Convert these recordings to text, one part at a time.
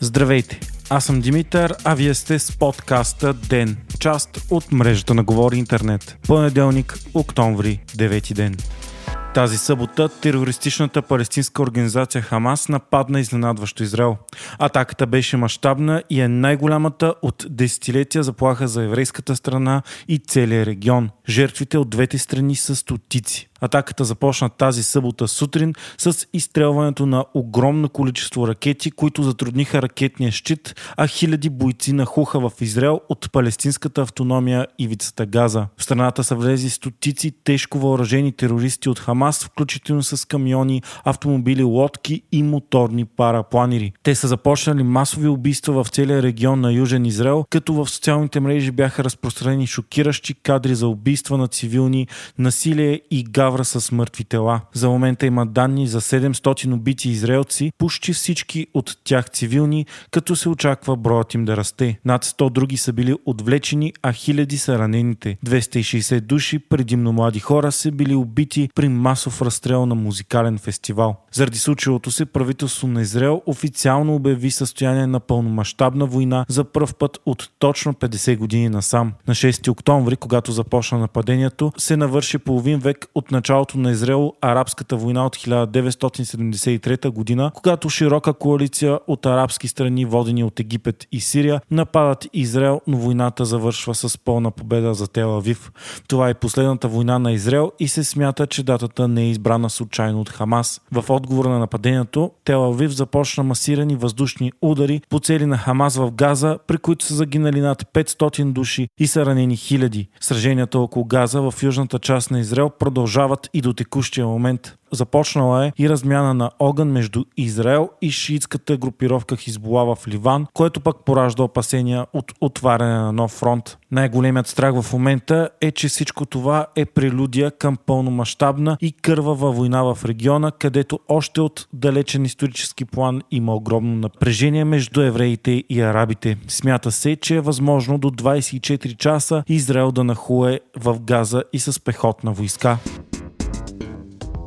Здравейте! Аз съм Димитър, а вие сте с подкаста ДЕН, част от мрежата на Говори Интернет. Понеделник, октомври, 9 ден. Тази събота терористичната палестинска организация Хамас нападна изненадващо Израел. Атаката беше мащабна и е най-голямата от десетилетия заплаха за еврейската страна и целия регион. Жертвите от двете страни са стотици. Атаката започна тази събота сутрин с изстрелването на огромно количество ракети, които затрудниха ракетния щит, а хиляди бойци нахуха в Израел от палестинската автономия ивицата Газа. В страната са влезли стотици тежко въоръжени терористи от Хамас, включително с камиони, автомобили, лодки и моторни парапланери. Те са започнали масови убийства в целия регион на Южен Израел, като в социалните мрежи бяха разпространени шокиращи кадри за убийства на цивилни, насилие и гавра с мъртви тела. За момента има данни за 700 убити израелци, почти всички от тях цивилни, като се очаква броят им да расте. Над 100 други са били отвлечени, а хиляди са ранените. 260 души, предимно млади хора, са били убити при масов разстрел на музикален фестивал. Заради случилото се правителство на Израел официално обяви състояние на пълномащабна война за първ път от точно 50 години насам. На 6 октомври, когато започна нападението, се навърши половин век от началото на Израел арабската война от 1973 година, когато широка коалиция от арабски страни, водени от Египет и Сирия, нападат Израел, но войната завършва с пълна победа за Тел Авив. Това е последната война на Израел и се смята, че датата не е избрана случайно от Хамас. В отговор на нападението, Тел Авив започна масирани въздушни удари по цели на Хамас в Газа, при които са загинали над 500 души и са ранени хиляди. Сраженията около Газа в южната част на Израел продължават и до текущия момент. Започнала е и размяна на огън между Израел и шиитската групировка Хизбола в Ливан, което пък поражда опасения от отваряне на нов фронт. Най-големият страх в момента е, че всичко това е прелюдия към пълномащабна и кървава война в региона, където още от далечен исторически план има огромно напрежение между евреите и арабите. Смята се, че е възможно до 24 часа Израел да нахуе в Газа и с пехотна войска.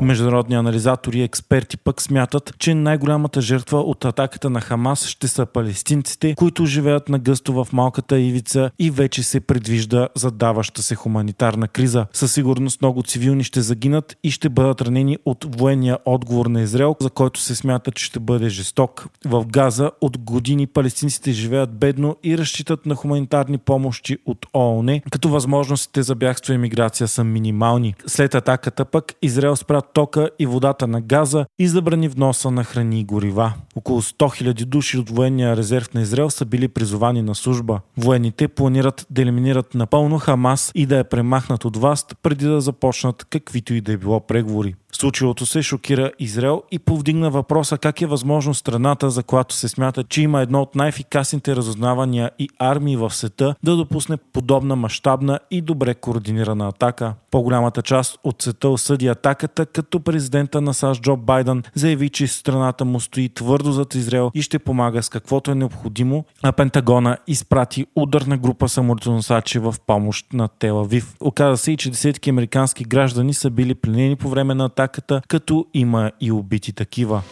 Международни анализатори и експерти пък смятат, че най-голямата жертва от атаката на Хамас ще са палестинците, които живеят на гъсто в малката ивица и вече се предвижда задаваща се хуманитарна криза. Със сигурност много цивилни ще загинат и ще бъдат ранени от военния отговор на Израел, за който се смята, че ще бъде жесток. В Газа от години палестинците живеят бедно и разчитат на хуманитарни помощи от ООН, като възможностите за бягство и миграция са минимални. След атаката пък Израел спря тока и водата на газа и забрани вноса на храни и горива. Около 100 000 души от военния резерв на Израел са били призовани на служба. Военните планират да елиминират напълно Хамас и да я премахнат от власт преди да започнат каквито и да е било преговори. Случилото се шокира Израел и повдигна въпроса как е възможно страната, за която се смята, че има едно от най-ефикасните разузнавания и армии в света, да допусне подобна мащабна и добре координирана атака. По-голямата част от света осъди атаката, като президента на САЩ Джо Байден заяви, че страната му стои твърдо зад Израел и ще помага с каквото е необходимо, а Пентагона изпрати ударна група самолетоносачи в помощ на Телавив. Оказа се и, че десетки американски граждани са били пленени по време на атака атаката, като има и убити такива.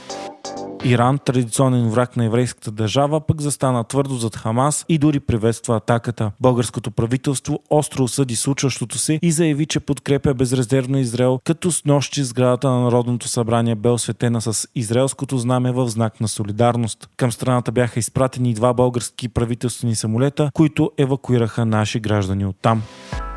Иран, традиционен враг на еврейската държава, пък застана твърдо зад Хамас и дори приветства атаката. Българското правителство остро осъди случващото се и заяви, че подкрепя безрезервно Израел, като с нощи сградата на Народното събрание бе осветена с израелското знаме в знак на солидарност. Към страната бяха изпратени два български правителствени самолета, които евакуираха наши граждани оттам.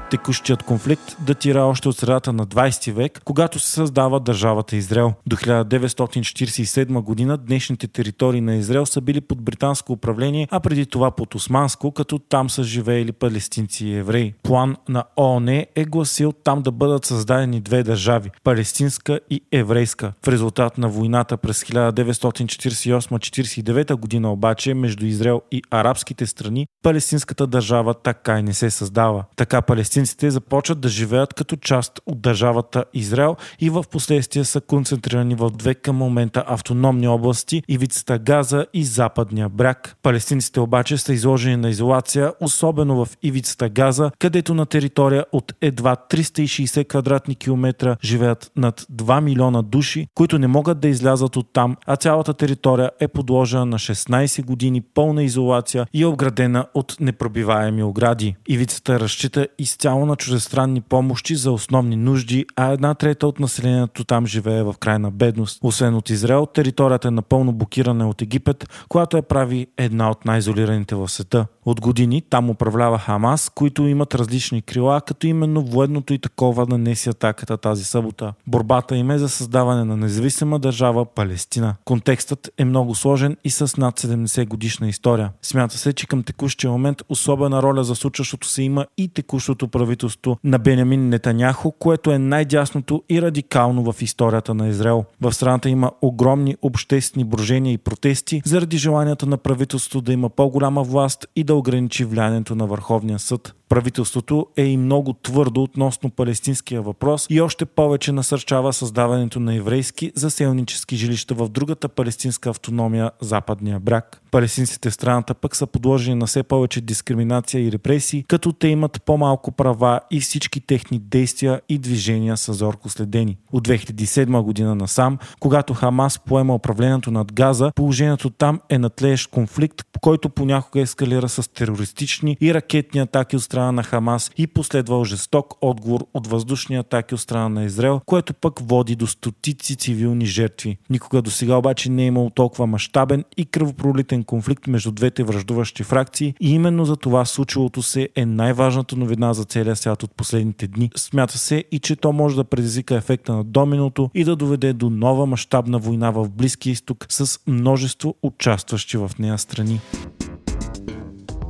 Текущият конфликт датира още от средата на 20 век, когато се създава държавата Израел. До 1947 година днешните територии на Израел са били под британско управление, а преди това под османско, като там са живеели палестинци и евреи. План на ООН е гласил там да бъдат създадени две държави – палестинска и еврейска. В резултат на войната през 1948-49 година обаче между Израел и арабските страни, палестинската държава така и не се създава. Така палестинската Палестинците започват да живеят като част от държавата Израел и в последствие са концентрирани в две към момента автономни области ивицата Газа и Западния бряг. Палестинците обаче са изложени на изолация, особено в ивицата Газа, където на територия от едва 360 квадратни километра живеят над 2 милиона души, които не могат да излязат от там, а цялата територия е подложена на 16 години пълна изолация и е обградена от непробиваеми огради. Ивицата разчита изцяло на чуждестранни помощи за основни нужди, а една трета от населението там живее в крайна бедност. Освен от Израел, територията е напълно блокирана от Египет, която я прави една от най-изолираните в света. От години там управлява Хамас, които имат различни крила, като именно военното и такова нанеси атаката тази събота. Борбата им е за създаване на независима държава Палестина. Контекстът е много сложен и с над 70 годишна история. Смята се, че към текущия момент особена роля за случващото се има и текущото правителство на Бенямин Нетаняхо, което е най-дясното и радикално в историята на Израел. В страната има огромни обществени брожения и протести заради желанията на правителството да има по-голяма власт и да ограничи влиянието на Върховния съд. Правителството е и много твърдо относно палестинския въпрос и още повече насърчава създаването на еврейски заселнически жилища в другата палестинска автономия Западния бряг. Палестинците в страната пък са подложени на все повече дискриминация и репресии, като те имат по-малко права и всички техни действия и движения са зорко следени. От 2007 година насам, когато Хамас поема управлението над Газа, положението там е натлеещ конфликт, който понякога ескалира терористични и ракетни атаки от страна на Хамас и последвал жесток отговор от въздушни атаки от страна на Израел, което пък води до стотици цивилни жертви. Никога до сега обаче не е имало толкова мащабен и кръвопролитен конфликт между двете връждуващи фракции и именно за това случилото се е най-важната новина за целия свят от последните дни. Смята се и че то може да предизвика ефекта на доминото и да доведе до нова мащабна война в Близкия изток с множество участващи в нея страни.